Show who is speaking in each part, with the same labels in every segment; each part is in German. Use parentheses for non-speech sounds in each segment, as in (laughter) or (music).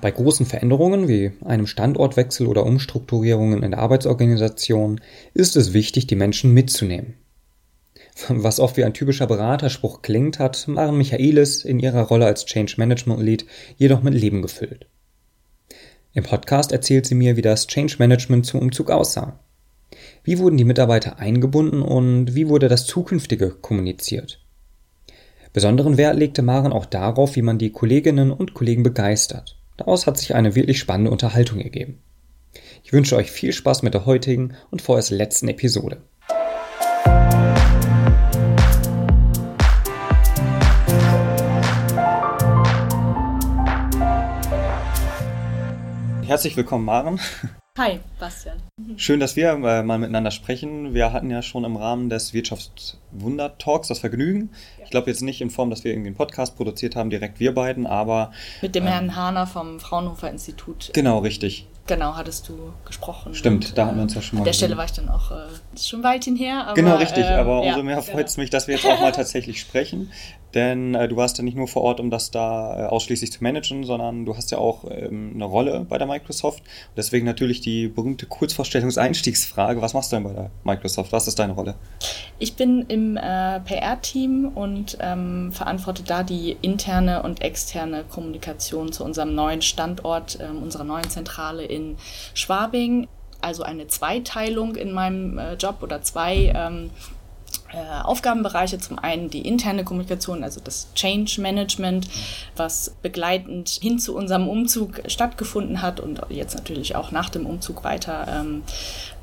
Speaker 1: Bei großen Veränderungen wie einem Standortwechsel oder Umstrukturierungen in der Arbeitsorganisation ist es wichtig, die Menschen mitzunehmen. Was oft wie ein typischer Beraterspruch klingt, hat Maren Michaelis in ihrer Rolle als Change Management Lead jedoch mit Leben gefüllt. Im Podcast erzählt sie mir, wie das Change Management zum Umzug aussah. Wie wurden die Mitarbeiter eingebunden und wie wurde das Zukünftige kommuniziert? Besonderen Wert legte Maren auch darauf, wie man die Kolleginnen und Kollegen begeistert. Daraus hat sich eine wirklich spannende Unterhaltung ergeben. Ich wünsche euch viel Spaß mit der heutigen und vorerst letzten Episode. Herzlich willkommen, Maren.
Speaker 2: Hi, Bastian.
Speaker 1: Schön, dass wir äh, mal miteinander sprechen. Wir hatten ja schon im Rahmen des Wirtschaftswunder-Talks das Vergnügen. Ja. Ich glaube jetzt nicht in Form, dass wir irgendwie einen Podcast produziert haben, direkt wir beiden, aber.
Speaker 2: Mit dem äh, Herrn Hahner vom Fraunhofer Institut.
Speaker 1: Genau, richtig.
Speaker 2: Genau, hattest du gesprochen.
Speaker 1: Stimmt, und, da haben wir uns ja schon mal.
Speaker 2: An der Stelle war ich dann auch äh, schon weit hinher.
Speaker 1: Aber, genau, richtig. Äh, aber umso ja, mehr freut es genau. mich, dass wir jetzt auch mal (laughs) tatsächlich sprechen. Denn äh, du warst ja nicht nur vor Ort, um das da äh, ausschließlich zu managen, sondern du hast ja auch ähm, eine Rolle bei der Microsoft. Und deswegen natürlich die berühmte Kurzvorstellungseinstiegsfrage. Was machst du denn bei der Microsoft? Was ist deine Rolle?
Speaker 2: Ich bin im äh, PR-Team und ähm, verantworte da die interne und externe Kommunikation zu unserem neuen Standort, ähm, unserer neuen Zentrale in Schwabing. Also eine Zweiteilung in meinem äh, Job oder zwei ähm, äh, Aufgabenbereiche. Zum einen die interne Kommunikation, also das Change Management, was begleitend hin zu unserem Umzug stattgefunden hat und jetzt natürlich auch nach dem Umzug weiter ähm,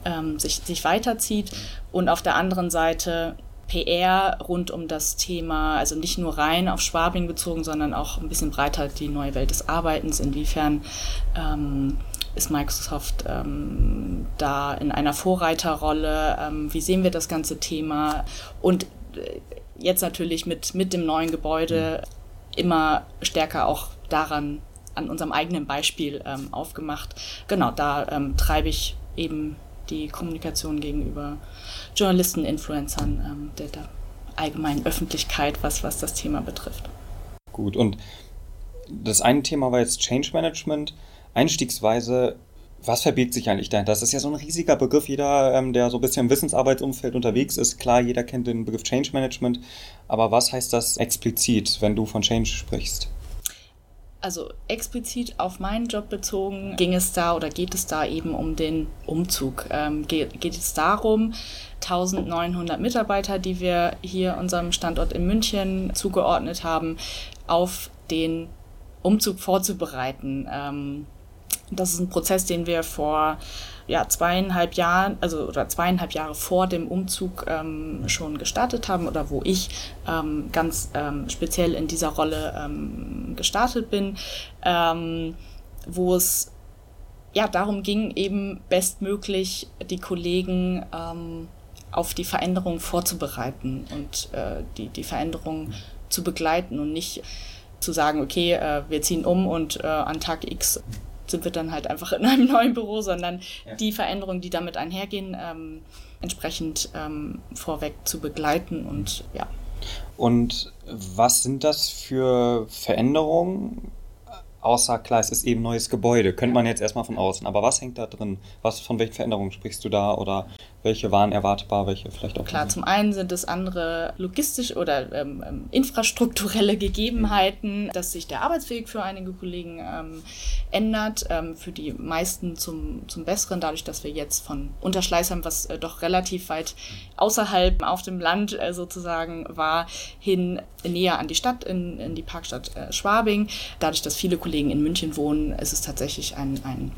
Speaker 2: ähm, sich, sich weiterzieht. Und auf der anderen Seite PR rund um das Thema, also nicht nur rein auf Schwabing bezogen, sondern auch ein bisschen breiter die neue Welt des Arbeitens, inwiefern ähm, ist Microsoft ähm, da in einer Vorreiterrolle? Ähm, wie sehen wir das ganze Thema? Und äh, jetzt natürlich mit, mit dem neuen Gebäude immer stärker auch daran, an unserem eigenen Beispiel ähm, aufgemacht. Genau, da ähm, treibe ich eben die Kommunikation gegenüber Journalisten, Influencern, ähm, der, der allgemeinen Öffentlichkeit, was, was das Thema betrifft.
Speaker 1: Gut, und das eine Thema war jetzt Change Management. Einstiegsweise, was verbirgt sich eigentlich dahinter? Das ist ja so ein riesiger Begriff. Jeder, ähm, der so ein bisschen im Wissensarbeitsumfeld unterwegs ist, klar, jeder kennt den Begriff Change Management. Aber was heißt das explizit, wenn du von Change sprichst?
Speaker 2: Also explizit auf meinen Job bezogen ging es da oder geht es da eben um den Umzug. Ähm, geht, geht es darum, 1900 Mitarbeiter, die wir hier unserem Standort in München zugeordnet haben, auf den Umzug vorzubereiten. Ähm, das ist ein Prozess, den wir vor ja, zweieinhalb Jahren, also oder zweieinhalb Jahre vor dem Umzug ähm, schon gestartet haben oder wo ich ähm, ganz ähm, speziell in dieser Rolle ähm, gestartet bin, ähm, wo es ja darum ging, eben bestmöglich die Kollegen ähm, auf die Veränderung vorzubereiten und äh, die, die Veränderung zu begleiten und nicht zu sagen, okay, äh, wir ziehen um und äh, an Tag X sind wir dann halt einfach in einem (laughs) neuen Büro, sondern ja. die Veränderungen, die damit einhergehen, ähm, entsprechend ähm, vorweg zu begleiten und ja.
Speaker 1: Und was sind das für Veränderungen? Außer klar, es ist eben neues Gebäude, könnte man jetzt erstmal von außen. Aber was hängt da drin? Was, von welchen Veränderungen sprichst du da? Oder welche waren erwartbar, welche vielleicht auch
Speaker 2: Klar, nicht. zum einen sind es andere logistische oder ähm, ähm, infrastrukturelle Gegebenheiten, dass sich der Arbeitsweg für einige Kollegen ähm, ändert, ähm, für die meisten zum, zum Besseren, dadurch, dass wir jetzt von Unterschleißheim, was äh, doch relativ weit außerhalb auf dem Land äh, sozusagen war, hin näher an die Stadt, in, in die Parkstadt äh, Schwabing. Dadurch, dass viele Kollegen in München wohnen, ist es tatsächlich ein, ein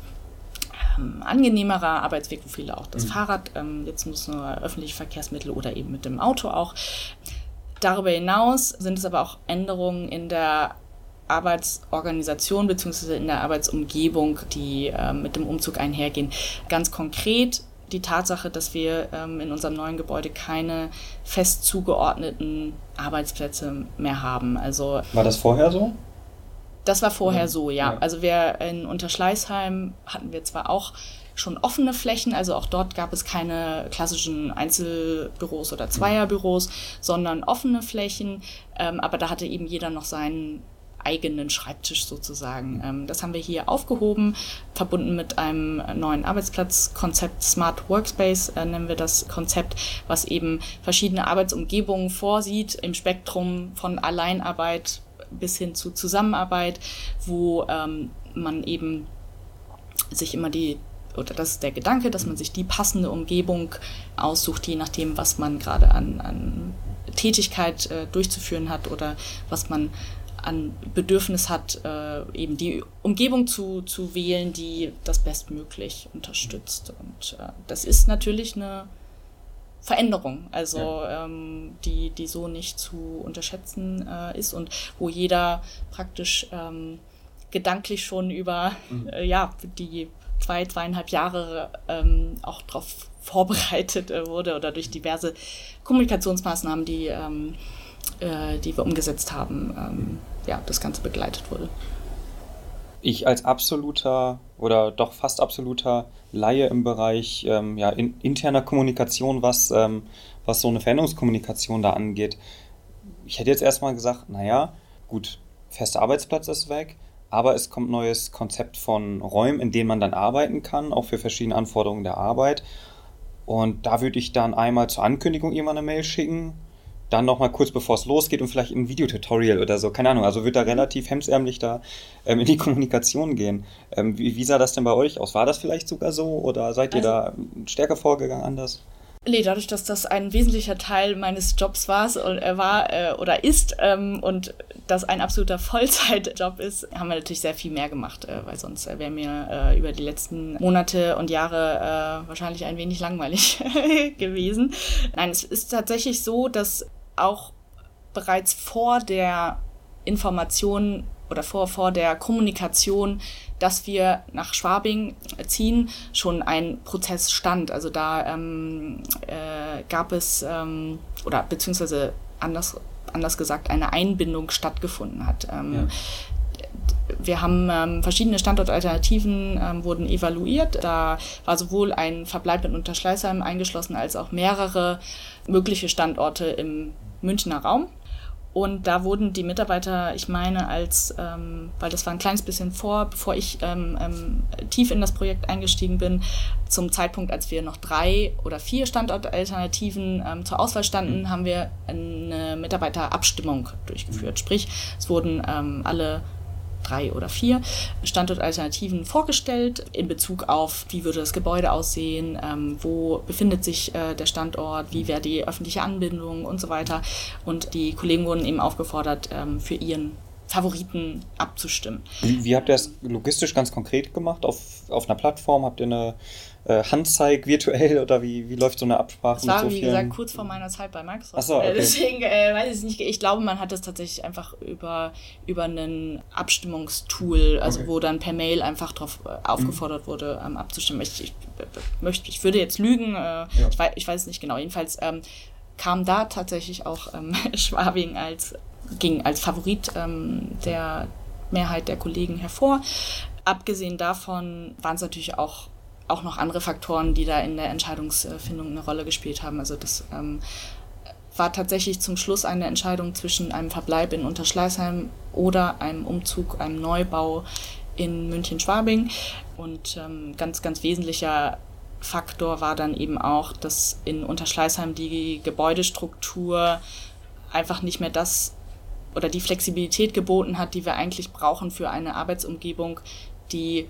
Speaker 2: ähm, angenehmerer Arbeitsweg, wo viele auch das mhm. Fahrrad ähm, jetzt nutzen oder öffentliche Verkehrsmittel oder eben mit dem Auto auch. Darüber hinaus sind es aber auch Änderungen in der Arbeitsorganisation bzw. in der Arbeitsumgebung, die äh, mit dem Umzug einhergehen. Ganz konkret die Tatsache, dass wir ähm, in unserem neuen Gebäude keine fest zugeordneten Arbeitsplätze mehr haben. Also
Speaker 1: war das vorher so?
Speaker 2: Das war vorher ja. so, ja. ja. Also wir in Unterschleißheim hatten wir zwar auch schon offene Flächen, also auch dort gab es keine klassischen Einzelbüros oder Zweierbüros, sondern offene Flächen. Ähm, aber da hatte eben jeder noch seinen eigenen Schreibtisch sozusagen. Ähm, das haben wir hier aufgehoben, verbunden mit einem neuen Arbeitsplatzkonzept. Smart Workspace äh, nennen wir das Konzept, was eben verschiedene Arbeitsumgebungen vorsieht im Spektrum von Alleinarbeit bis hin zu Zusammenarbeit, wo ähm, man eben sich immer die oder das ist der Gedanke, dass man sich die passende Umgebung aussucht, je nachdem, was man gerade an, an Tätigkeit äh, durchzuführen hat oder was man an Bedürfnis hat, äh, eben die Umgebung zu, zu wählen, die das bestmöglich unterstützt. Und äh, das ist natürlich eine Veränderung, also ja. ähm, die, die so nicht zu unterschätzen äh, ist und wo jeder praktisch ähm, gedanklich schon über mhm. äh, ja, die zwei, zweieinhalb Jahre ähm, auch darauf vorbereitet äh, wurde oder durch diverse Kommunikationsmaßnahmen, die, ähm, äh, die wir umgesetzt haben, ähm, ja, das Ganze begleitet wurde.
Speaker 1: Ich als absoluter oder doch fast absoluter Laie im Bereich ähm, ja, in, interner Kommunikation, was, ähm, was so eine Veränderungskommunikation da angeht. Ich hätte jetzt erstmal gesagt, naja, gut, fester Arbeitsplatz ist weg, aber es kommt ein neues Konzept von Räumen, in denen man dann arbeiten kann, auch für verschiedene Anforderungen der Arbeit. Und da würde ich dann einmal zur Ankündigung jemand eine Mail schicken, dann nochmal kurz bevor es losgeht und vielleicht ein Videotutorial oder so, keine Ahnung. Also wird da relativ hemsärmlich da ähm, in die (laughs) Kommunikation gehen. Ähm, wie, wie, sah das denn bei euch aus? War das vielleicht sogar so oder seid ihr also, da stärker vorgegangen anders?
Speaker 2: Nee, dadurch, dass das ein wesentlicher Teil meines Jobs war, äh, war äh, oder ist ähm, und das ein absoluter (laughs) Vollzeitjob ist, haben wir natürlich sehr viel mehr gemacht, äh, weil sonst äh, wäre mir äh, über die letzten Monate und Jahre wahrscheinlich ein wenig langweilig (laughs) gewesen. Nein, es ist tatsächlich so, dass auch bereits vor der Information oder vor, vor der Kommunikation, dass wir nach Schwabing ziehen, schon ein Prozess stand. Also da ähm, äh, gab es, ähm, oder beziehungsweise anders, anders gesagt, eine Einbindung stattgefunden hat. Ähm, ja. Wir haben ähm, verschiedene Standortalternativen ähm, wurden evaluiert. Da war sowohl ein Verbleib in Unterschleißheim eingeschlossen als auch mehrere mögliche Standorte im Münchner Raum. Und da wurden die Mitarbeiter, ich meine, als, ähm, weil das war ein kleines bisschen vor, bevor ich ähm, ähm, tief in das Projekt eingestiegen bin, zum Zeitpunkt, als wir noch drei oder vier Standortalternativen ähm, zur Auswahl standen, mhm. haben wir eine Mitarbeiterabstimmung durchgeführt. Sprich, es wurden ähm, alle drei oder vier Standortalternativen vorgestellt in Bezug auf, wie würde das Gebäude aussehen, ähm, wo befindet sich äh, der Standort, wie wäre die öffentliche Anbindung und so weiter. Und die Kollegen wurden eben aufgefordert, ähm, für ihren Favoriten abzustimmen.
Speaker 1: Wie, wie habt ihr das logistisch ganz konkret gemacht? Auf, auf einer Plattform? Habt ihr eine äh, Handzeig virtuell oder wie, wie läuft so eine Absprache?
Speaker 2: Das war, so wie gesagt, kurz vor meiner Zeit bei Microsoft. So, okay. äh, deswegen äh, weiß ich nicht. Ich glaube, man hat das tatsächlich einfach über, über ein Abstimmungstool, also okay. wo dann per Mail einfach darauf äh, aufgefordert mhm. wurde, ähm, abzustimmen. Ich, ich, möchte, ich würde jetzt lügen, äh, ja. ich, weiß, ich weiß es nicht genau. Jedenfalls ähm, kam da tatsächlich auch ähm, (laughs) Schwabing als, ging als Favorit ähm, der Mehrheit der Kollegen hervor. Abgesehen davon waren es natürlich auch auch noch andere Faktoren, die da in der Entscheidungsfindung eine Rolle gespielt haben. Also das ähm, war tatsächlich zum Schluss eine Entscheidung zwischen einem Verbleib in Unterschleißheim oder einem Umzug, einem Neubau in München-Schwabing. Und ähm, ganz, ganz wesentlicher Faktor war dann eben auch, dass in Unterschleißheim die Gebäudestruktur einfach nicht mehr das oder die Flexibilität geboten hat, die wir eigentlich brauchen für eine Arbeitsumgebung, die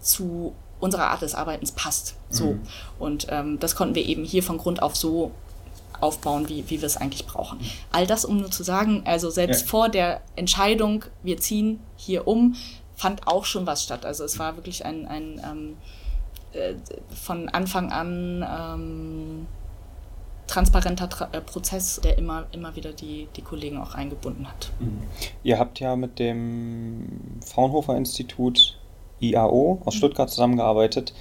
Speaker 2: zu unserer Art des Arbeitens passt. So. Mhm. Und ähm, das konnten wir eben hier von Grund auf so aufbauen, wie, wie wir es eigentlich brauchen. All das, um nur zu sagen, also selbst ja. vor der Entscheidung, wir ziehen hier um, fand auch schon was statt. Also es war wirklich ein, ein ähm, äh, von Anfang an ähm, transparenter Tra äh, Prozess, der immer, immer wieder die, die Kollegen auch eingebunden hat.
Speaker 1: Mhm. Ihr habt ja mit dem Fraunhofer Institut IAO aus Stuttgart zusammengearbeitet.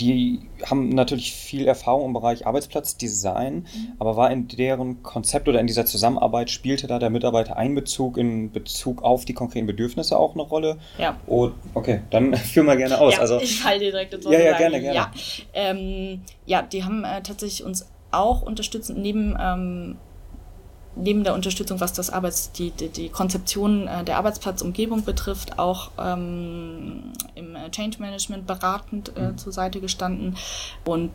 Speaker 1: Die haben natürlich viel Erfahrung im Bereich Arbeitsplatzdesign, mhm. aber war in deren Konzept oder in dieser Zusammenarbeit spielte da der Mitarbeitereinbezug in Bezug auf die konkreten Bedürfnisse auch eine Rolle?
Speaker 2: Ja.
Speaker 1: Oh, okay, dann (laughs) führ mal gerne aus.
Speaker 2: Ja, also, ich falle dir direkt ins
Speaker 1: Wort. Ja, ja, gerne, gerne.
Speaker 2: Ja, ähm, ja die haben äh, tatsächlich uns auch unterstützt, neben ähm, neben der Unterstützung, was das Arbeits, die, die, die Konzeption äh, der Arbeitsplatzumgebung betrifft, auch ähm, im Change Management beratend äh, mhm. zur Seite gestanden. Und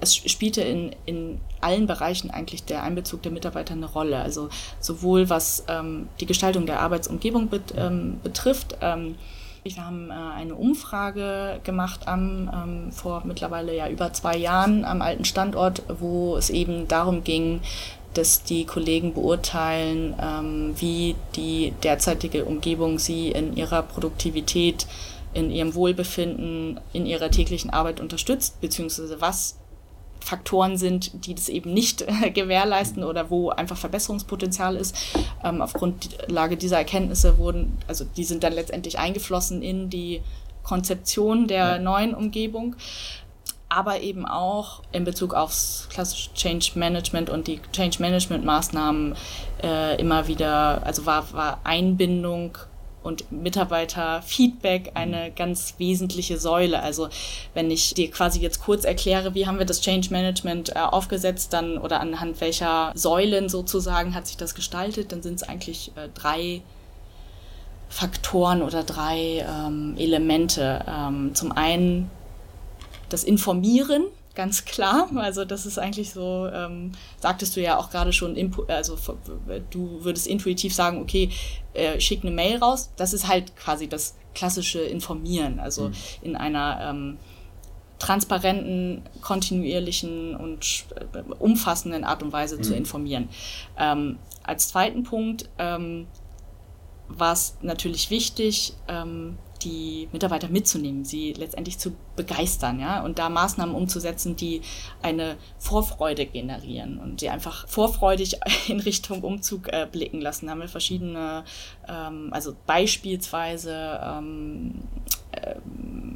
Speaker 2: es spielte in, in allen Bereichen eigentlich der Einbezug der Mitarbeiter eine Rolle. Also sowohl was ähm, die Gestaltung der Arbeitsumgebung bet, ähm, betrifft. Ähm, wir haben äh, eine Umfrage gemacht am, ähm, vor mittlerweile ja über zwei Jahren am alten Standort, wo es eben darum ging, dass die Kollegen beurteilen, ähm, wie die derzeitige Umgebung sie in ihrer Produktivität, in ihrem Wohlbefinden, in ihrer täglichen Arbeit unterstützt, beziehungsweise was Faktoren sind, die das eben nicht äh, (laughs) gewährleisten oder wo einfach Verbesserungspotenzial ist. Ähm, aufgrund Lage dieser Erkenntnisse wurden, also die sind dann letztendlich eingeflossen in die Konzeption der ja. neuen Umgebung, aber eben auch in Bezug aufs klassische Change Management und die Change Management Maßnahmen äh, immer wieder, also war, war Einbindung und Mitarbeiterfeedback eine ganz wesentliche Säule. Also wenn ich dir quasi jetzt kurz erkläre, wie haben wir das Change Management äh, aufgesetzt, dann oder anhand welcher Säulen sozusagen hat sich das gestaltet, dann sind es eigentlich äh, drei Faktoren oder drei ähm, Elemente. Ähm, zum einen das Informieren, ganz klar. Also das ist eigentlich so, ähm, sagtest du ja auch gerade schon, also du würdest intuitiv sagen, okay, äh, schick eine Mail raus. Das ist halt quasi das klassische Informieren, also mhm. in einer ähm, transparenten, kontinuierlichen und äh, umfassenden Art und Weise mhm. zu informieren. Ähm, als zweiten Punkt ähm, war es natürlich wichtig, ähm, die Mitarbeiter mitzunehmen, sie letztendlich zu begeistern, ja, und da Maßnahmen umzusetzen, die eine Vorfreude generieren und sie einfach vorfreudig (laughs) in Richtung Umzug äh, blicken lassen. Da haben wir verschiedene, ähm, also beispielsweise ähm, äh,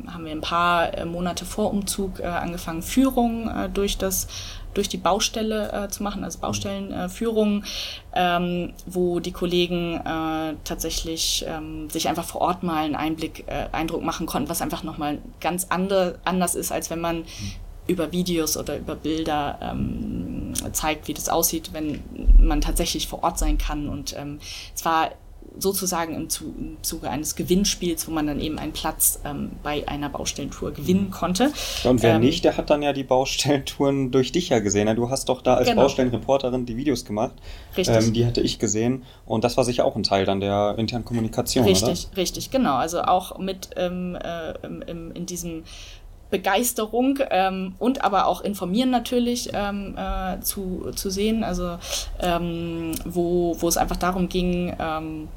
Speaker 2: haben wir ein paar äh, Monate vor Umzug äh, angefangen, Führung äh, durch das durch die Baustelle äh, zu machen, also Baustellenführungen, äh, ähm, wo die Kollegen äh, tatsächlich ähm, sich einfach vor Ort mal einen Einblick, äh, Eindruck machen konnten, was einfach nochmal ganz andere, anders ist, als wenn man mhm. über Videos oder über Bilder ähm, zeigt, wie das aussieht, wenn man tatsächlich vor Ort sein kann. Und ähm, es war sozusagen im, Zuge eines Gewinnspiels, wo man dann eben einen Platz ähm, bei einer Baustellentour gewinnen mhm. konnte.
Speaker 1: und wer ähm, nicht, der hat dann ja die Baustellentouren durch dich ja gesehen. Du hast doch da als genau. Baustellenreporterin die Videos gemacht. Richtig. Ähm, die hatte ich gesehen und das war sicher auch ein Teil dann der internen Kommunikation.
Speaker 2: Richtig,
Speaker 1: oder?
Speaker 2: richtig, genau. Also auch mit ähm, äh, im, in diesem Begeisterung ähm, und aber auch informieren natürlich ähm, äh, zu, zu sehen, also ähm, wo, wo es einfach darum ging, ähm,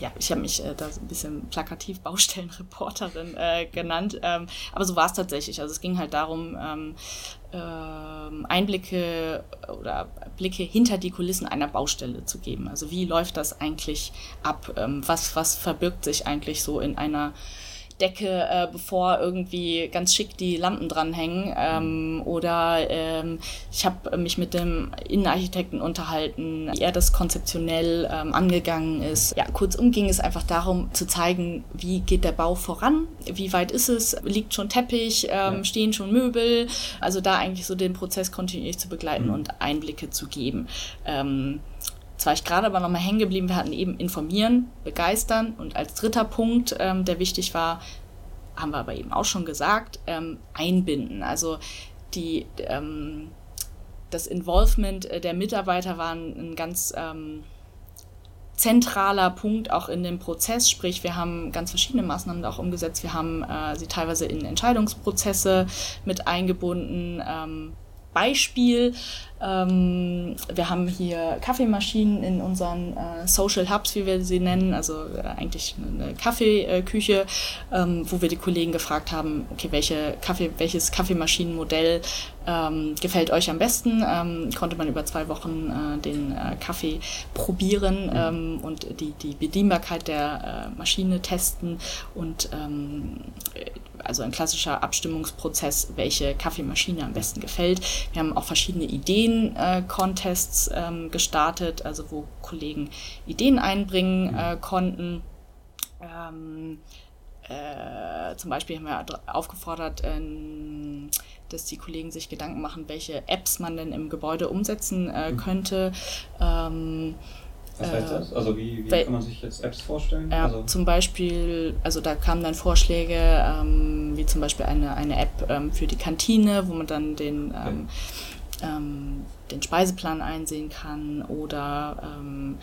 Speaker 2: ja, ich habe mich äh, da so ein bisschen plakativ Baustellenreporterin äh, genannt, ähm, aber so war es tatsächlich. Also es ging halt darum, ähm, ähm, Einblicke oder Blicke hinter die Kulissen einer Baustelle zu geben. Also wie läuft das eigentlich ab? Ähm, was, was verbirgt sich eigentlich so in einer Decke, äh, bevor irgendwie ganz schick die Lampen dranhängen. Ähm, oder ähm, ich habe mich mit dem Innenarchitekten unterhalten, wie er das konzeptionell ähm, angegangen ist. Ja, kurzum ging es einfach darum zu zeigen, wie geht der Bau voran, wie weit ist es, liegt schon Teppich, ähm, ja. stehen schon Möbel. Also da eigentlich so den Prozess kontinuierlich zu begleiten mhm. und Einblicke zu geben. Ähm, Jetzt war ich gerade aber nochmal hängen geblieben, wir hatten eben informieren, begeistern und als dritter Punkt, ähm, der wichtig war, haben wir aber eben auch schon gesagt, ähm, einbinden. Also die, ähm, das Involvement äh, der Mitarbeiter war ein, ein ganz ähm, zentraler Punkt auch in dem Prozess. Sprich, wir haben ganz verschiedene Maßnahmen auch umgesetzt. Wir haben äh, sie teilweise in Entscheidungsprozesse mit eingebunden. Ähm, Beispiel ähm, wir haben hier Kaffeemaschinen in unseren äh, Social Hubs, wie wir sie nennen, also äh, eigentlich eine Kaffeeküche, ähm, wo wir die Kollegen gefragt haben, okay, welche Kaffee, welches Kaffeemaschinenmodell ähm, gefällt euch am besten? Ähm, konnte man über zwei Wochen äh, den äh, Kaffee probieren mhm. ähm, und die, die Bedienbarkeit der äh, Maschine testen und ähm, also ein klassischer Abstimmungsprozess, welche Kaffeemaschine am besten gefällt. Wir haben auch verschiedene Ideen-Contests äh, ähm, gestartet, also wo Kollegen Ideen einbringen mhm. äh, konnten. Ähm, äh, zum Beispiel haben wir aufgefordert, dass die Kollegen sich Gedanken machen, welche Apps man denn im Gebäude umsetzen äh, mhm. könnte. Ähm,
Speaker 1: was heißt das? Also wie, wie kann man sich jetzt Apps vorstellen?
Speaker 2: Ja,
Speaker 1: also
Speaker 2: zum Beispiel, also da kamen dann Vorschläge, ähm, wie zum Beispiel eine, eine App ähm, für die Kantine, wo man dann den, ähm, ähm, den Speiseplan einsehen kann oder ähm,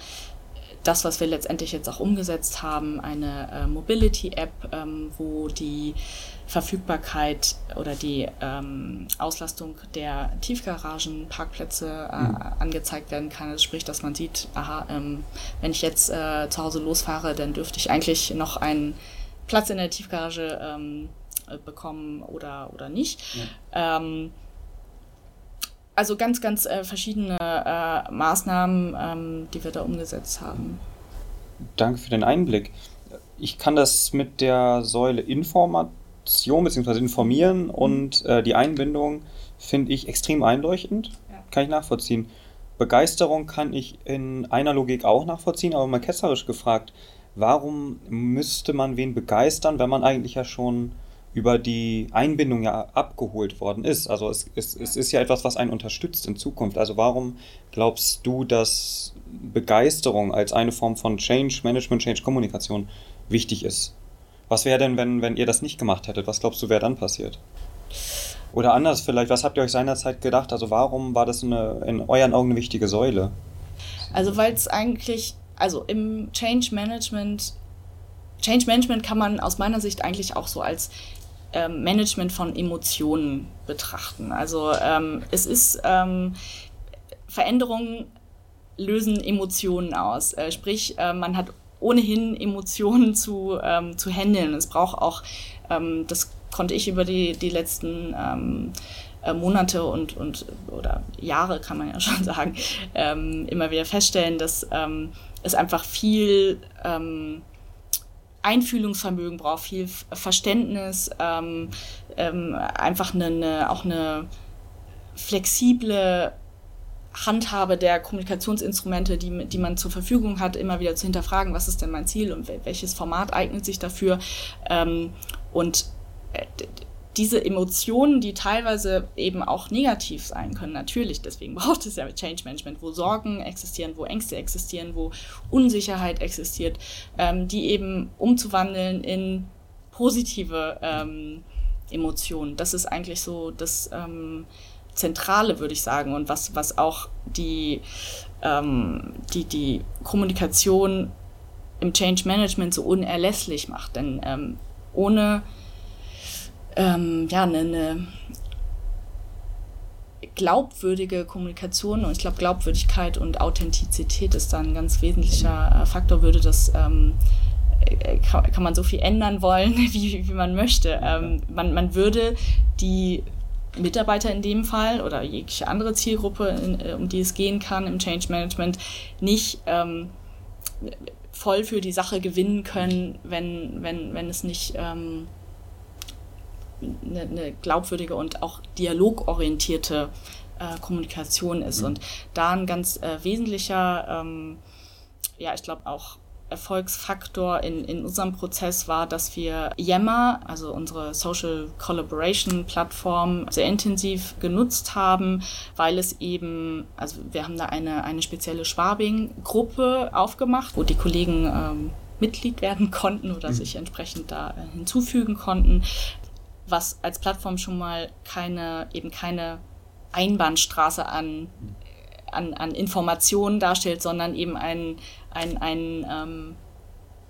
Speaker 2: das, was wir letztendlich jetzt auch umgesetzt haben, eine äh, Mobility-App, ähm, wo die Verfügbarkeit oder die ähm, Auslastung der Tiefgaragen, Parkplätze äh, mhm. angezeigt werden kann. Also sprich, dass man sieht, aha, ähm, wenn ich jetzt äh, zu Hause losfahre, dann dürfte ich eigentlich noch einen Platz in der Tiefgarage ähm, äh, bekommen oder, oder nicht. Ja. Also ganz, ganz äh, verschiedene äh, Maßnahmen, ähm, die wir da umgesetzt haben.
Speaker 1: Danke für den Einblick. Ich kann das mit der Säule Information bzw. informieren und äh, die Einbindung finde ich extrem einleuchtend. Ja. Kann ich nachvollziehen. Begeisterung kann ich in einer Logik auch nachvollziehen, aber mal ketzerisch gefragt, warum müsste man wen begeistern, wenn man eigentlich ja schon über die Einbindung ja abgeholt worden ist. Also es, es, es ist ja etwas, was einen unterstützt in Zukunft. Also warum glaubst du, dass Begeisterung als eine Form von Change Management, Change Kommunikation wichtig ist? Was wäre denn, wenn, wenn ihr das nicht gemacht hättet? Was glaubst du, wäre dann passiert? Oder anders vielleicht, was habt ihr euch seinerzeit gedacht? Also warum war das eine, in euren Augen eine wichtige Säule?
Speaker 2: Also weil es eigentlich, also im Change Management, Change Management kann man aus meiner Sicht eigentlich auch so als ähm, Management von Emotionen betrachten. Also ähm, es ist ähm, Veränderungen lösen Emotionen aus. Äh, sprich, äh, man hat ohnehin Emotionen (laughs) zu, ähm, zu handeln. Es braucht auch, ähm, das konnte ich über die, die letzten ähm, äh, Monate und, und oder Jahre, kann man ja (laughs) schon sagen, ähm, immer wieder feststellen, dass ähm, es einfach viel ähm, Einfühlungsvermögen braucht, viel Verständnis, ähm, ähm, einfach eine, eine, auch eine flexible Handhabe der Kommunikationsinstrumente, die, die man zur Verfügung hat, immer wieder zu hinterfragen, was ist denn mein Ziel und welches Format eignet sich dafür. Ähm, und äh, diese Emotionen, die teilweise eben auch negativ sein können, natürlich, deswegen (laughs) braucht es ja Change Management, wo Sorgen existieren, wo Ängste existieren, wo Unsicherheit existiert, ähm, die eben umzuwandeln in positive ähm, Emotionen. Das ist eigentlich so das ähm, Zentrale, würde ich sagen, und was, was auch die, ähm, die, die Kommunikation im Change Management so unerlässlich macht. Denn ähm, ohne ähm, ja, eine, eine glaubwürdige Kommunikation und ich glaube Glaubwürdigkeit und Authentizität ist da ein ganz wesentlicher äh, Faktor, würde das ähm, äh, kann, man so viel ändern wollen, (laughs) wie, wie man möchte. Ähm, man, man würde die Mitarbeiter in dem Fall oder jegliche andere Zielgruppe, in, äh, um die es gehen kann im Change Management, nicht ähm, voll für die Sache gewinnen können, wenn, wenn, wenn es nicht ähm, eine, eine glaubwürdige und auch dialogorientierte äh, Kommunikation ist. Mhm. Und da ein ganz äh, wesentlicher, ähm, ja, ich glaube auch Erfolgsfaktor in, in unserem Prozess war, dass wir Yammer, also unsere Social Collaboration Plattform, sehr intensiv genutzt haben, weil es eben, also wir haben da eine, eine spezielle Schwabing-Gruppe aufgemacht, wo die Kollegen ähm, Mitglied werden konnten oder mhm. sich entsprechend da äh, hinzufügen konnten was als Plattform schon mal keine, eben keine Einbahnstraße an, an, an Informationen darstellt, sondern eben einen ein, ein, ähm,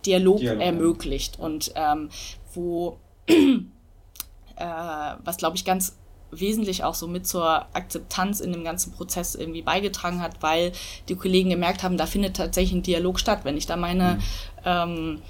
Speaker 2: Dialog, Dialog, ermöglicht und ähm, wo, (clears throat) äh, was glaube ich ganz wesentlich auch so mit zur Akzeptanz in dem ganzen Prozess irgendwie beigetragen hat, weil die Kollegen gemerkt haben, da findet tatsächlich ein Dialog statt. Wenn ich da meine mhm. ähm,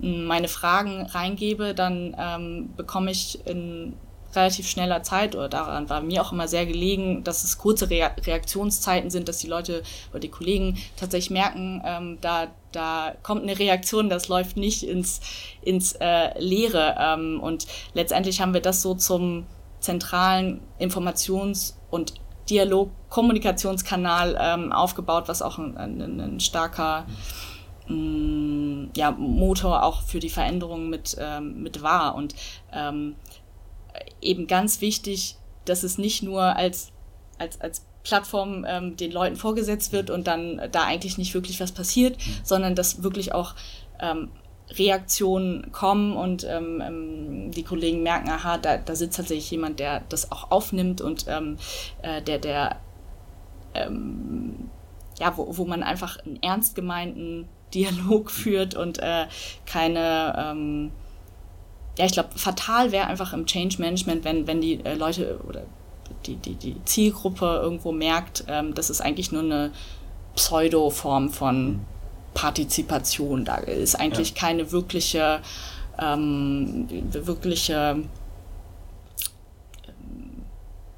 Speaker 2: meine Fragen reingebe, dann ähm, bekomme ich in relativ schneller Zeit, oder daran war mir auch immer sehr gelegen, dass es kurze Re Reaktionszeiten sind, dass die Leute oder die Kollegen tatsächlich merken, ähm, da, da kommt eine Reaktion, das läuft nicht ins, ins äh, Leere. Ähm, und letztendlich haben wir das so zum zentralen Informations- und Dialog-Kommunikationskanal ähm, aufgebaut, was auch ein, ein, ein starker Ja, Motor auch für die Veränderung mit, ähm, mit war. Und ähm, eben ganz wichtig, dass es nicht nur als, als, als Plattform ähm, den Leuten vorgesetzt wird und dann da eigentlich nicht wirklich was passiert, mhm. sondern dass wirklich auch ähm, Reaktionen kommen und ähm, ähm, die Kollegen merken, aha, da, da sitzt tatsächlich jemand, der das auch aufnimmt und ähm, äh, der, der ähm, ja, wo, wo man einfach einen ernst gemeinten Dialog (laughs) führt und äh, keine ähm, ja, ich glaube, fatal wäre einfach im Change Management, wenn, wenn die äh, Leute oder die, die, die Zielgruppe irgendwo merkt, ähm, das ist eigentlich nur eine Pseudo-Form von mhm. Partizipation. Da ist eigentlich ja. keine wirkliche, ähm, wirkliche ähm,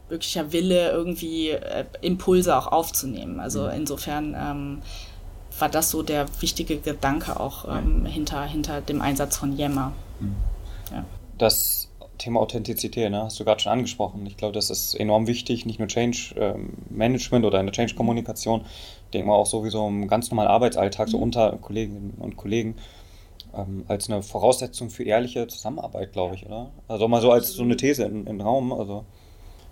Speaker 2: wirklicher Wille, irgendwie äh, Impulse auch aufzunehmen. Also mhm. insofern ähm, war das so der wichtige Gedanke auch ähm, hinter, hinter dem Einsatz von Yammer. Mhm.
Speaker 1: Ja. Das Thema Authentizität, ne, hast du gerade schon angesprochen. Ich glaube, das ist enorm wichtig, nicht nur Change ähm, Management oder in der Change Kommunikation, denke mal auch sowieso im ganz normalen Arbeitsalltag, mhm. so unter Kolleginnen und Kollegen, ähm, als eine Voraussetzung für ehrliche Zusammenarbeit, glaube ich, oder? Also mal so als so eine These im, im Raum. Also,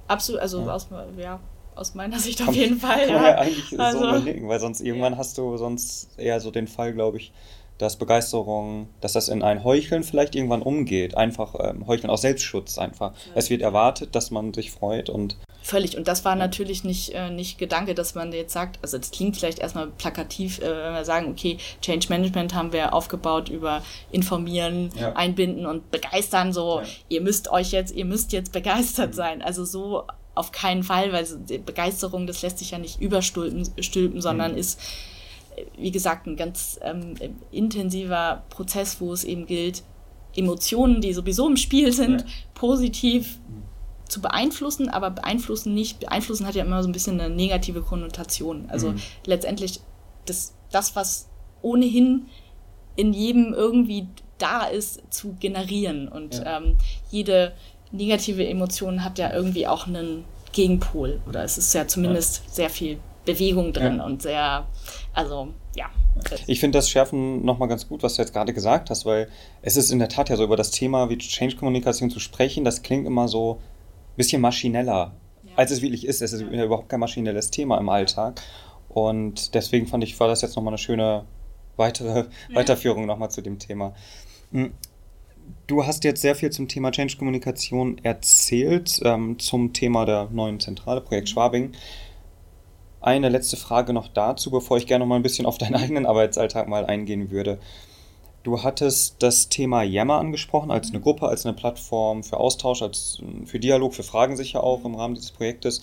Speaker 2: Absolut, also ja. aus, ja, aus meiner Sicht auf jeden Fall.
Speaker 1: Kann ja. man ja eigentlich also, so überlegen, weil sonst irgendwann ja. hast du sonst eher so den Fall, glaube ich, dass Begeisterung, dass das in ein Heucheln vielleicht irgendwann umgeht. Einfach ähm, Heucheln aus Selbstschutz einfach. Ja. Es wird erwartet, dass man sich freut und.
Speaker 2: Völlig. Und das war natürlich nicht, äh, nicht Gedanke, dass man jetzt sagt, also das klingt vielleicht erstmal plakativ, äh, wenn wir sagen, okay, Change Management haben wir aufgebaut über informieren, ja. einbinden und begeistern, so, ja. ihr müsst euch jetzt, ihr müsst jetzt begeistert mhm. sein. Also so auf keinen Fall, weil Begeisterung, das lässt sich ja nicht überstülpen, stülpen, sondern mhm. ist wie gesagt, ein ganz ähm, intensiver Prozess, wo es eben gilt, Emotionen, die sowieso im Spiel sind, ja. positiv mhm. zu beeinflussen, aber beeinflussen nicht, beeinflussen hat ja immer so ein bisschen eine negative Konnotation. Also mhm. letztendlich das, das, was ohnehin in jedem irgendwie da ist, zu generieren. Und ja. ähm, jede negative Emotion hat ja irgendwie auch einen Gegenpol. Oder es ist ja zumindest ja. sehr viel Bewegung drin ja. und sehr, also ja.
Speaker 1: Ich finde das Schärfen nochmal ganz gut, was du jetzt gerade gesagt hast, weil es ist in der Tat ja so, über das Thema wie Change-Kommunikation zu sprechen, das klingt immer so ein bisschen maschineller, ja. als es wirklich ist. Es ist ja. überhaupt kein maschinelles Thema im Alltag. Und deswegen fand ich, war das jetzt nochmal eine schöne weitere. Weiterführung nochmal zu dem Thema. Du hast jetzt sehr viel zum Thema Change-Kommunikation erzählt, ähm, zum Thema der neuen Zentrale, Projekt mhm. Schwabing eine letzte Frage noch dazu, bevor ich gerne noch mal ein bisschen auf deinen eigenen Arbeitsalltag mal eingehen würde. Du hattest das Thema Yammer angesprochen, als eine Gruppe, als eine Plattform für Austausch, als für Dialog, für Fragen sicher auch im Rahmen dieses Projektes.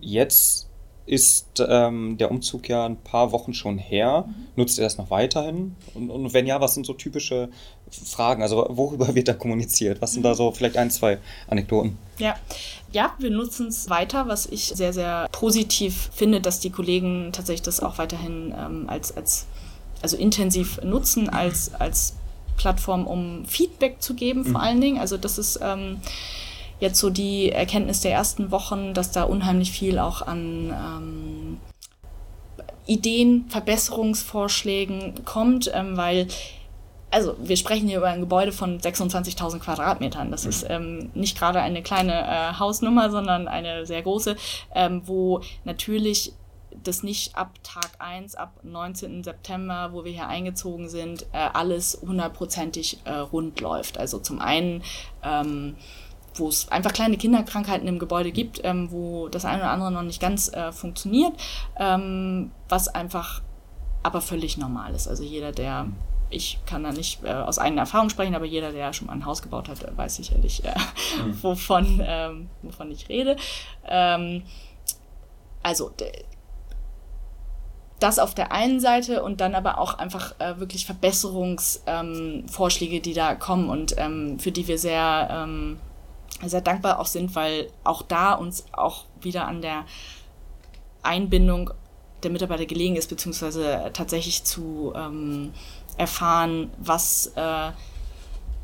Speaker 1: Jetzt ist ähm, der Umzug ja ein paar Wochen schon her. Mhm. Nutzt ihr das noch weiterhin? Und, und, wenn ja, was sind so typische Fragen? Also worüber (laughs) wird da kommuniziert? Was sind mhm. da so vielleicht ein, zwei Anekdoten?
Speaker 2: Ja, ja, wir nutzen es weiter, was ich sehr, sehr positiv finde, dass die Kollegen tatsächlich das auch weiterhin ähm, als, als also intensiv nutzen als, als Plattform, um Feedback zu geben, vor mhm. allen Dingen. Also das ist ähm, jetzt so die Erkenntnis der ersten Wochen, dass da unheimlich viel auch an ähm, Ideen, Verbesserungsvorschlägen kommt, ähm, weil also wir sprechen hier über ein Gebäude von 26.000 Quadratmetern. Das ist ähm, nicht gerade eine kleine äh, Hausnummer, sondern eine sehr große, ähm, wo natürlich das nicht ab Tag 1, ab 19. September, wo wir hier eingezogen sind, äh, alles hundertprozentig äh, rund läuft. Also zum einen ähm, wo es einfach kleine Kinderkrankheiten im Gebäude gibt, ähm, wo das eine oder andere noch nicht ganz äh, funktioniert, ähm, was einfach aber völlig normal ist. Also jeder, der, ich kann da nicht äh, aus eigener Erfahrung sprechen, aber jeder, der schon mal ein Haus gebaut hat, weiß sicherlich, äh, mhm. (laughs) wovon, ähm, wovon ich rede. Ähm, also das auf der einen Seite und dann aber auch einfach äh, wirklich Verbesserungsvorschläge, ähm, die da kommen und ähm, für die wir sehr sehr dankbar auch sind, weil auch da uns auch wieder an der Einbindung der Mitarbeiter gelegen ist, beziehungsweise tatsächlich zu ähm, erfahren, was, äh,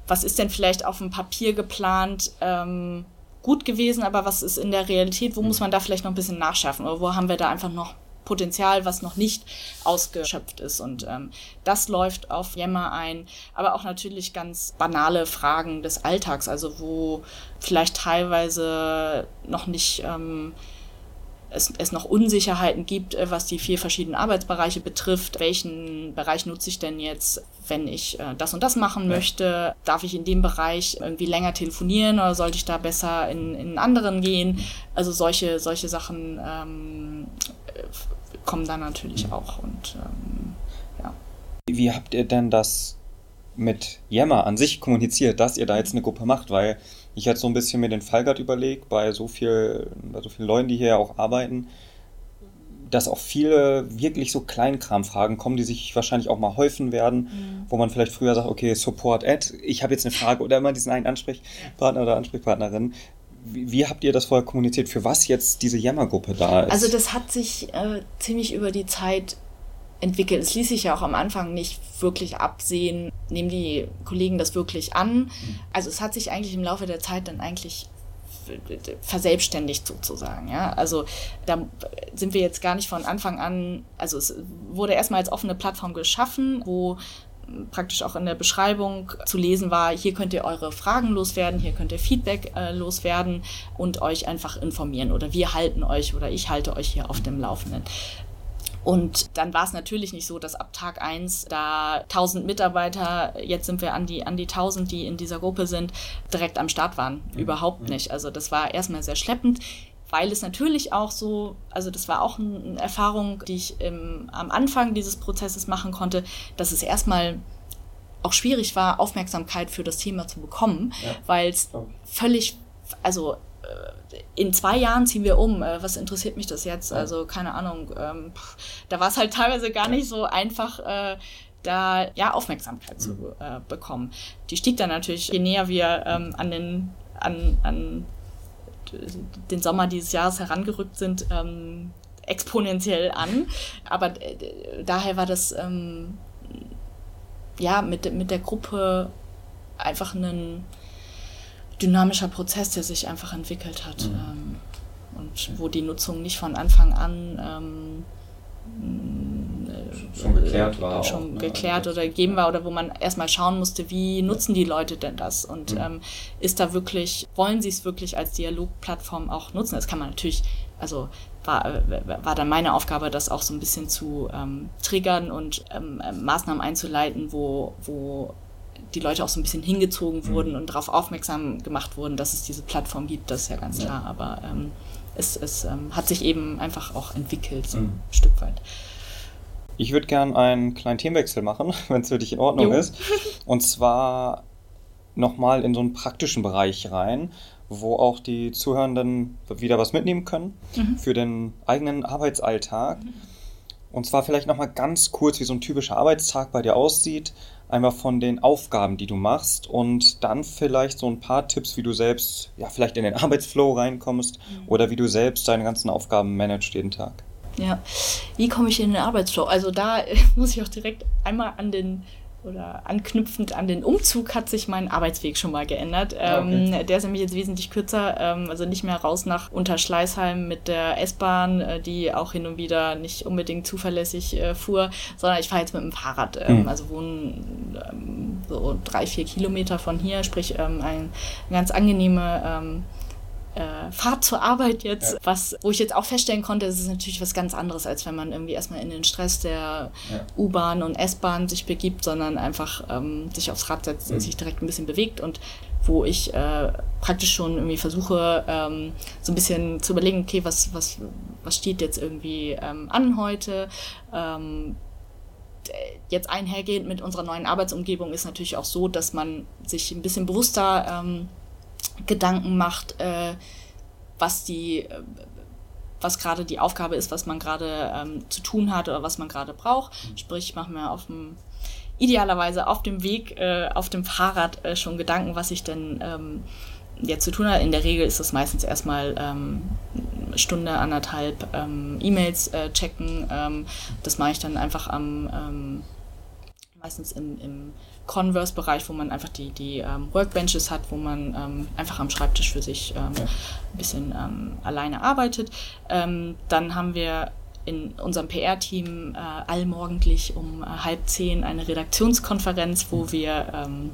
Speaker 2: was ist denn vielleicht auf dem Papier geplant ähm, gut gewesen, aber was ist in der Realität, wo muss man da vielleicht noch ein bisschen nachschärfen? Oder wo haben wir da einfach noch Potenzial, was noch nicht ausgeschöpft ist. Und ähm, das läuft auf Yammer ein, aber auch natürlich ganz banale Fragen des Alltags, also wo vielleicht teilweise noch nicht ähm, es, es noch Unsicherheiten gibt, äh, was die vier verschiedenen Arbeitsbereiche betrifft. Welchen Bereich nutze ich denn jetzt, wenn ich äh, das und das machen möchte? Darf ich in dem Bereich irgendwie länger telefonieren oder sollte ich da besser in, in einen anderen gehen? Also solche, solche Sachen ähm, kommen dann natürlich auch. Und ähm, ja.
Speaker 1: Wie habt ihr denn das mit Yammer an sich kommuniziert, dass ihr da jetzt eine Gruppe macht? Weil ich hatte so ein bisschen mir den Fall gerade überlegt, bei so, viel, bei so vielen Leuten, die hier auch arbeiten, dass auch viele wirklich so Kleinkramfragen kommen, die sich wahrscheinlich auch mal häufen werden, mhm. wo man vielleicht früher sagt, okay, Support Ad, ich habe jetzt eine Frage oder immer diesen einen Ansprechpartner oder Ansprechpartnerin. Wie, wie, habt ihr das vorher kommuniziert, für was jetzt diese Jammergruppe da ist?
Speaker 2: Also das hat sich äh, ziemlich über die Zeit entwickelt. Es ließ sich ja auch am Anfang nicht wirklich absehen, nehmen die Kollegen das wirklich an. Also es hat sich eigentlich im Laufe der Zeit dann eigentlich verselbstständigt sozusagen. Ja? Also da sind wir jetzt gar nicht von Anfang an, also es wurde erstmal als offene Plattform geschaffen, wo praktisch auch in der Beschreibung zu lesen war, hier könnt ihr eure Fragen loswerden, hier könnt ihr Feedback äh, loswerden und euch einfach informieren oder wir halten euch oder ich halte euch hier auf dem Laufenden. Und dann war es natürlich nicht so, dass ab Tag eins da 1000 Mitarbeiter, jetzt sind wir an die, an die 1000, die in dieser Gruppe sind, direkt am Start waren. Mhm. Überhaupt nicht. Also das war erstmal sehr schleppend weil es natürlich auch so, also das war auch eine Erfahrung, die ich im, am Anfang dieses Prozesses machen konnte, dass es erstmal auch schwierig war, Aufmerksamkeit für das Thema zu bekommen, ja. weil es völlig, also in zwei Jahren ziehen wir um. Äh, was interessiert mich das jetzt? Also keine Ahnung. Ähm, da war es halt teilweise gar nicht so einfach, äh, da ja Aufmerksamkeit zu mhm. äh, bekommen. Die stieg dann natürlich, je näher wir ähm, an den an, an den Sommer dieses Jahres herangerückt sind, ähm, exponentiell an. Aber äh, daher war das ähm, ja mit, mit der Gruppe einfach ein dynamischer Prozess, der sich einfach entwickelt hat. Mhm. Ähm, und wo die Nutzung nicht von Anfang an ähm,
Speaker 1: äh, schon geklärt war.
Speaker 2: Schon auch, ne? geklärt oder gegeben war oder wo man erstmal schauen musste, wie nutzen die Leute denn das und mhm. ähm, ist da wirklich, wollen sie es wirklich als Dialogplattform auch nutzen? Das kann man natürlich, also war, äh, war dann meine Aufgabe, das auch so ein bisschen zu ähm, triggern und ähm, äh, Maßnahmen einzuleiten, wo, wo die Leute auch so ein bisschen hingezogen mhm. wurden und darauf aufmerksam gemacht wurden, dass es diese Plattform gibt, das ist ja ganz klar. Aber ähm, es, es ähm, hat sich eben einfach auch entwickelt, so mhm. ein Stück weit.
Speaker 1: Ich würde gern einen kleinen Themenwechsel machen, (laughs) wenn es für dich in Ordnung jo. ist. Und zwar nochmal in so einen praktischen Bereich rein, wo auch die Zuhörenden wieder was mitnehmen können mhm. für den eigenen Arbeitsalltag. Mhm. Und zwar vielleicht nochmal ganz kurz, wie so ein typischer Arbeitstag bei dir aussieht einmal von den Aufgaben, die du machst und dann vielleicht so ein paar Tipps, wie du selbst ja vielleicht in den (laughs) Arbeitsflow reinkommst mhm. oder wie du selbst deine ganzen Aufgaben managst jeden Tag.
Speaker 2: Ja, wie komme ich in den Arbeitsflow? Also da (laughs) muss ich auch direkt einmal an den oder anknüpfend an den Umzug hat sich mein Arbeitsweg schon mal geändert. Ah, okay. Ähm, der ist nämlich jetzt wesentlich kürzer, ähm, also nicht mehr raus nach Unterschleißheim mit der S-Bahn, äh, die auch hin und wieder nicht unbedingt zuverlässig äh, fuhr, sondern ich fahre jetzt mit dem Fahrrad. Ähm, mhm. Also wohne ähm, so drei, vier Kilometer von hier, sprich ähm, ein, eine ganz angenehme ähm, äh, Fahrt zur Arbeit jetzt, ja. was, wo ich jetzt auch feststellen konnte, es ist natürlich was ganz anderes, als wenn man irgendwie erstmal in den Stress der ja. U-Bahn und S-Bahn sich begibt, sondern einfach ähm, sich aufs Rad setzt, mhm. sich direkt ein bisschen bewegt und wo ich äh, praktisch schon irgendwie versuche, ähm, so ein bisschen zu überlegen, okay, was, was, was steht jetzt irgendwie ähm, an heute? Ähm, jetzt einhergehend mit unserer neuen Arbeitsumgebung ist natürlich auch so, dass man sich ein bisschen bewusster ähm, Gedanken macht, äh, was die, äh, was gerade die Aufgabe ist, was man gerade ähm, zu tun hat oder was man gerade braucht. Mhm. Sprich, ich mache mir auf dem idealerweise auf dem Weg, äh, auf dem Fahrrad äh, schon Gedanken, was ich denn ähm, jetzt zu tun habe. In der Regel ist das meistens erstmal ähm, Stunde, anderthalb ähm, E-Mails äh, checken. Ähm, das mache ich dann einfach am ähm, meistens im, im Converse-Bereich, wo man einfach die, die ähm, Workbenches hat, wo man ähm, einfach am Schreibtisch für sich ähm, ein bisschen ähm, alleine arbeitet. Ähm, dann haben wir in unserem PR-Team äh, allmorgendlich um äh, halb zehn eine Redaktionskonferenz, wo wir ähm,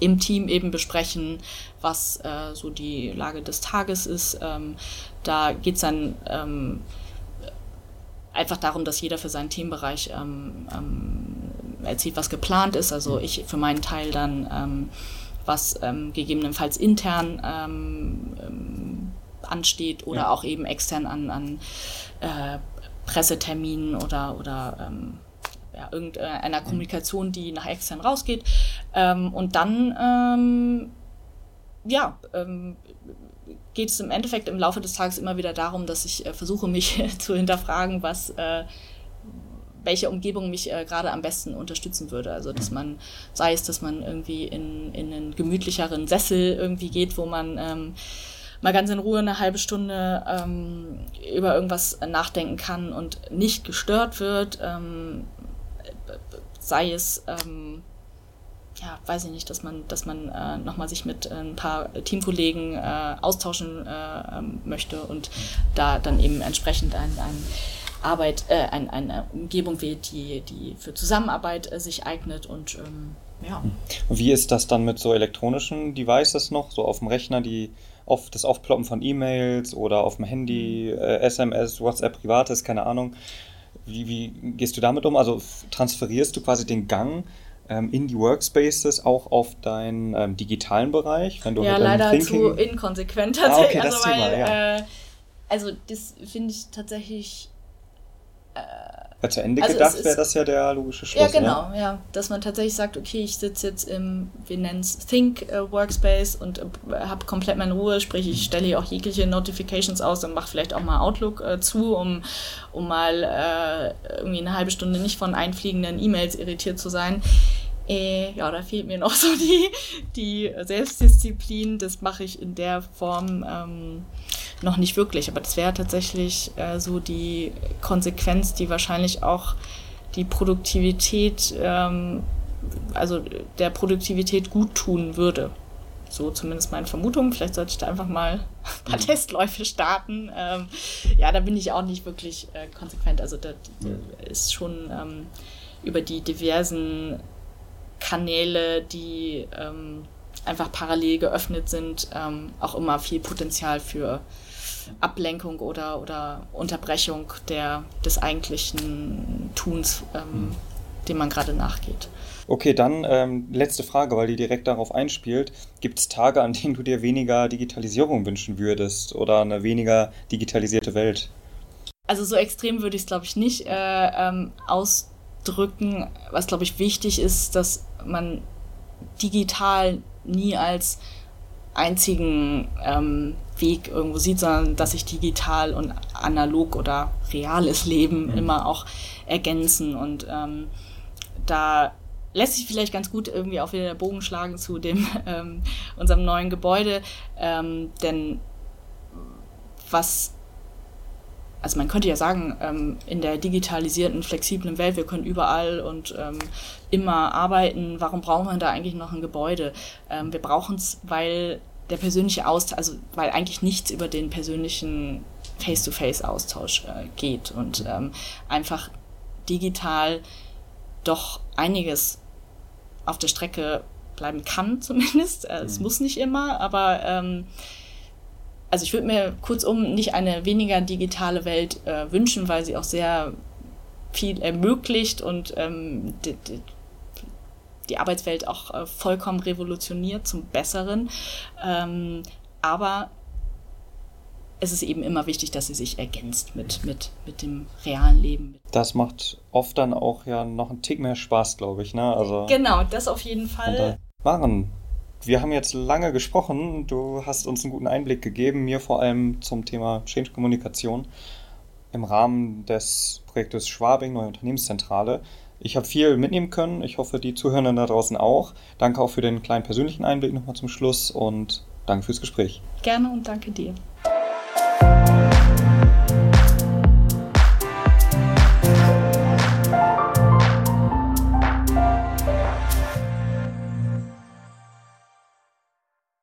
Speaker 2: im Team eben besprechen, was äh, so die Lage des Tages ist. Da geht es dann einfach darum, dass jeder für seinen Themenbereich ähm, ähm, erzählt, was geplant ist. Also ich für meinen Teil dann, ähm, was ähm, gegebenenfalls intern ansteht oder ja. auch eben extern an, an äh, Presseterminen oder, oder ähm, ja, irgendeiner Kommunikation, die nach extern rausgeht. Ähm, und dann, ähm, ja, ähm, geht es im Endeffekt im Laufe des Tages immer wieder darum, dass ich äh, versuche, mich (laughs) zu hinterfragen, was äh, welche Umgebung mich äh, gerade am besten unterstützen würde. Also dass man, sei es, dass man irgendwie in, in einen gemütlicheren Sessel irgendwie geht, wo man ähm, mal ganz in Ruhe eine halbe Stunde ähm, über irgendwas nachdenken kann und nicht gestört wird, ähm, sei es, ähm, ja, weiß ich nicht, dass man, dass man äh, nochmal sich mit ein paar Teamkollegen äh, austauschen äh, ähm, möchte und da dann eben entsprechend ein, ein Arbeit, äh, ein, eine Umgebung wählt, die, die für Zusammenarbeit äh, sich eignet und ähm, ja.
Speaker 1: Wie ist das dann mit so elektronischen Devices noch, so auf dem Rechner, die auf das Aufploppen von E-Mails oder auf dem Handy, äh, SMS, WhatsApp, Privates, keine Ahnung. Wie, wie gehst du damit um? Also transferierst du quasi den Gang ähm, in die Workspaces auch auf deinen ähm, digitalen Bereich?
Speaker 2: Wenn du ja, leider Thinking... zu inkonsequent tatsächlich. Ah, okay, also, weil, Thema, ja. äh, also das finde ich tatsächlich
Speaker 1: äh, weil zu Ende also gedacht wäre das ja der logische
Speaker 2: Schluss. Ja, genau, ja. ja. Dass man tatsächlich sagt, okay, ich sitze jetzt im, wir nennen es Think äh, Workspace und äh, habe komplett meine Ruhe, sprich, ich stelle hier auch jegliche Notifications aus und mache vielleicht auch mal Outlook äh, zu, um, um mal äh, irgendwie eine halbe Stunde nicht von einfliegenden E-Mails irritiert zu sein. Äh, ja, da fehlt mir noch (laughs) so die, die Selbstdisziplin. Das mache ich in der Form. Ähm, noch nicht wirklich. Aber das wäre tatsächlich äh, so die Konsequenz, die wahrscheinlich auch die Produktivität, ähm, also der Produktivität gut tun würde. So zumindest meine Vermutung. Vielleicht sollte ich da einfach mal ein paar mhm. Testläufe starten. Ähm, ja, da bin ich auch nicht wirklich äh, konsequent. Also da ist schon ähm, über die diversen Kanäle, die ähm, einfach parallel geöffnet sind, ähm, auch immer viel Potenzial für Ablenkung oder, oder Unterbrechung der, des eigentlichen Tuns, ähm, mhm. dem man gerade nachgeht.
Speaker 1: Okay, dann ähm, letzte Frage, weil die direkt darauf einspielt. Gibt es Tage, an denen du dir weniger Digitalisierung wünschen würdest oder eine weniger digitalisierte Welt?
Speaker 2: Also so extrem würde ich es, glaube ich, nicht äh, ähm, ausdrücken. Was, glaube ich, wichtig ist, dass man digital nie als einzigen ähm, Weg irgendwo sieht, sondern dass sich digital und analog oder reales Leben mhm. immer auch ergänzen. Und ähm, da lässt sich vielleicht ganz gut irgendwie auch wieder der Bogen schlagen zu dem (laughs) ähm, unserem neuen Gebäude, ähm, denn was also man könnte ja sagen, ähm, in der digitalisierten, flexiblen Welt, wir können überall und ähm, immer arbeiten, warum brauchen wir da eigentlich noch ein Gebäude? Ähm, wir brauchen es, weil der persönliche Austausch, also weil eigentlich nichts über den persönlichen Face-to-Face-Austausch äh, geht und ähm, einfach digital doch einiges auf der Strecke bleiben kann, (laughs) zumindest. Äh, mhm. Es muss nicht immer, aber ähm, also ich würde mir kurzum nicht eine weniger digitale Welt äh, wünschen, weil sie auch sehr viel ermöglicht und ähm, die Arbeitswelt auch äh, vollkommen revolutioniert zum Besseren. Ähm, aber es ist eben immer wichtig, dass sie sich ergänzt mit, mit, mit dem realen Leben.
Speaker 1: Das macht oft dann auch ja noch einen Tick mehr Spaß, glaube ich. Ne? Also,
Speaker 2: genau, das auf jeden Fall.
Speaker 1: Waren. Wir haben jetzt lange gesprochen. Du hast uns einen guten Einblick gegeben, mir vor allem zum Thema Change-Kommunikation im Rahmen des Projektes Schwabing, Neue Unternehmenszentrale. Ich habe viel mitnehmen können. Ich hoffe, die Zuhörenden da draußen auch. Danke auch für den kleinen persönlichen Einblick nochmal zum Schluss und danke fürs Gespräch.
Speaker 2: Gerne und danke dir.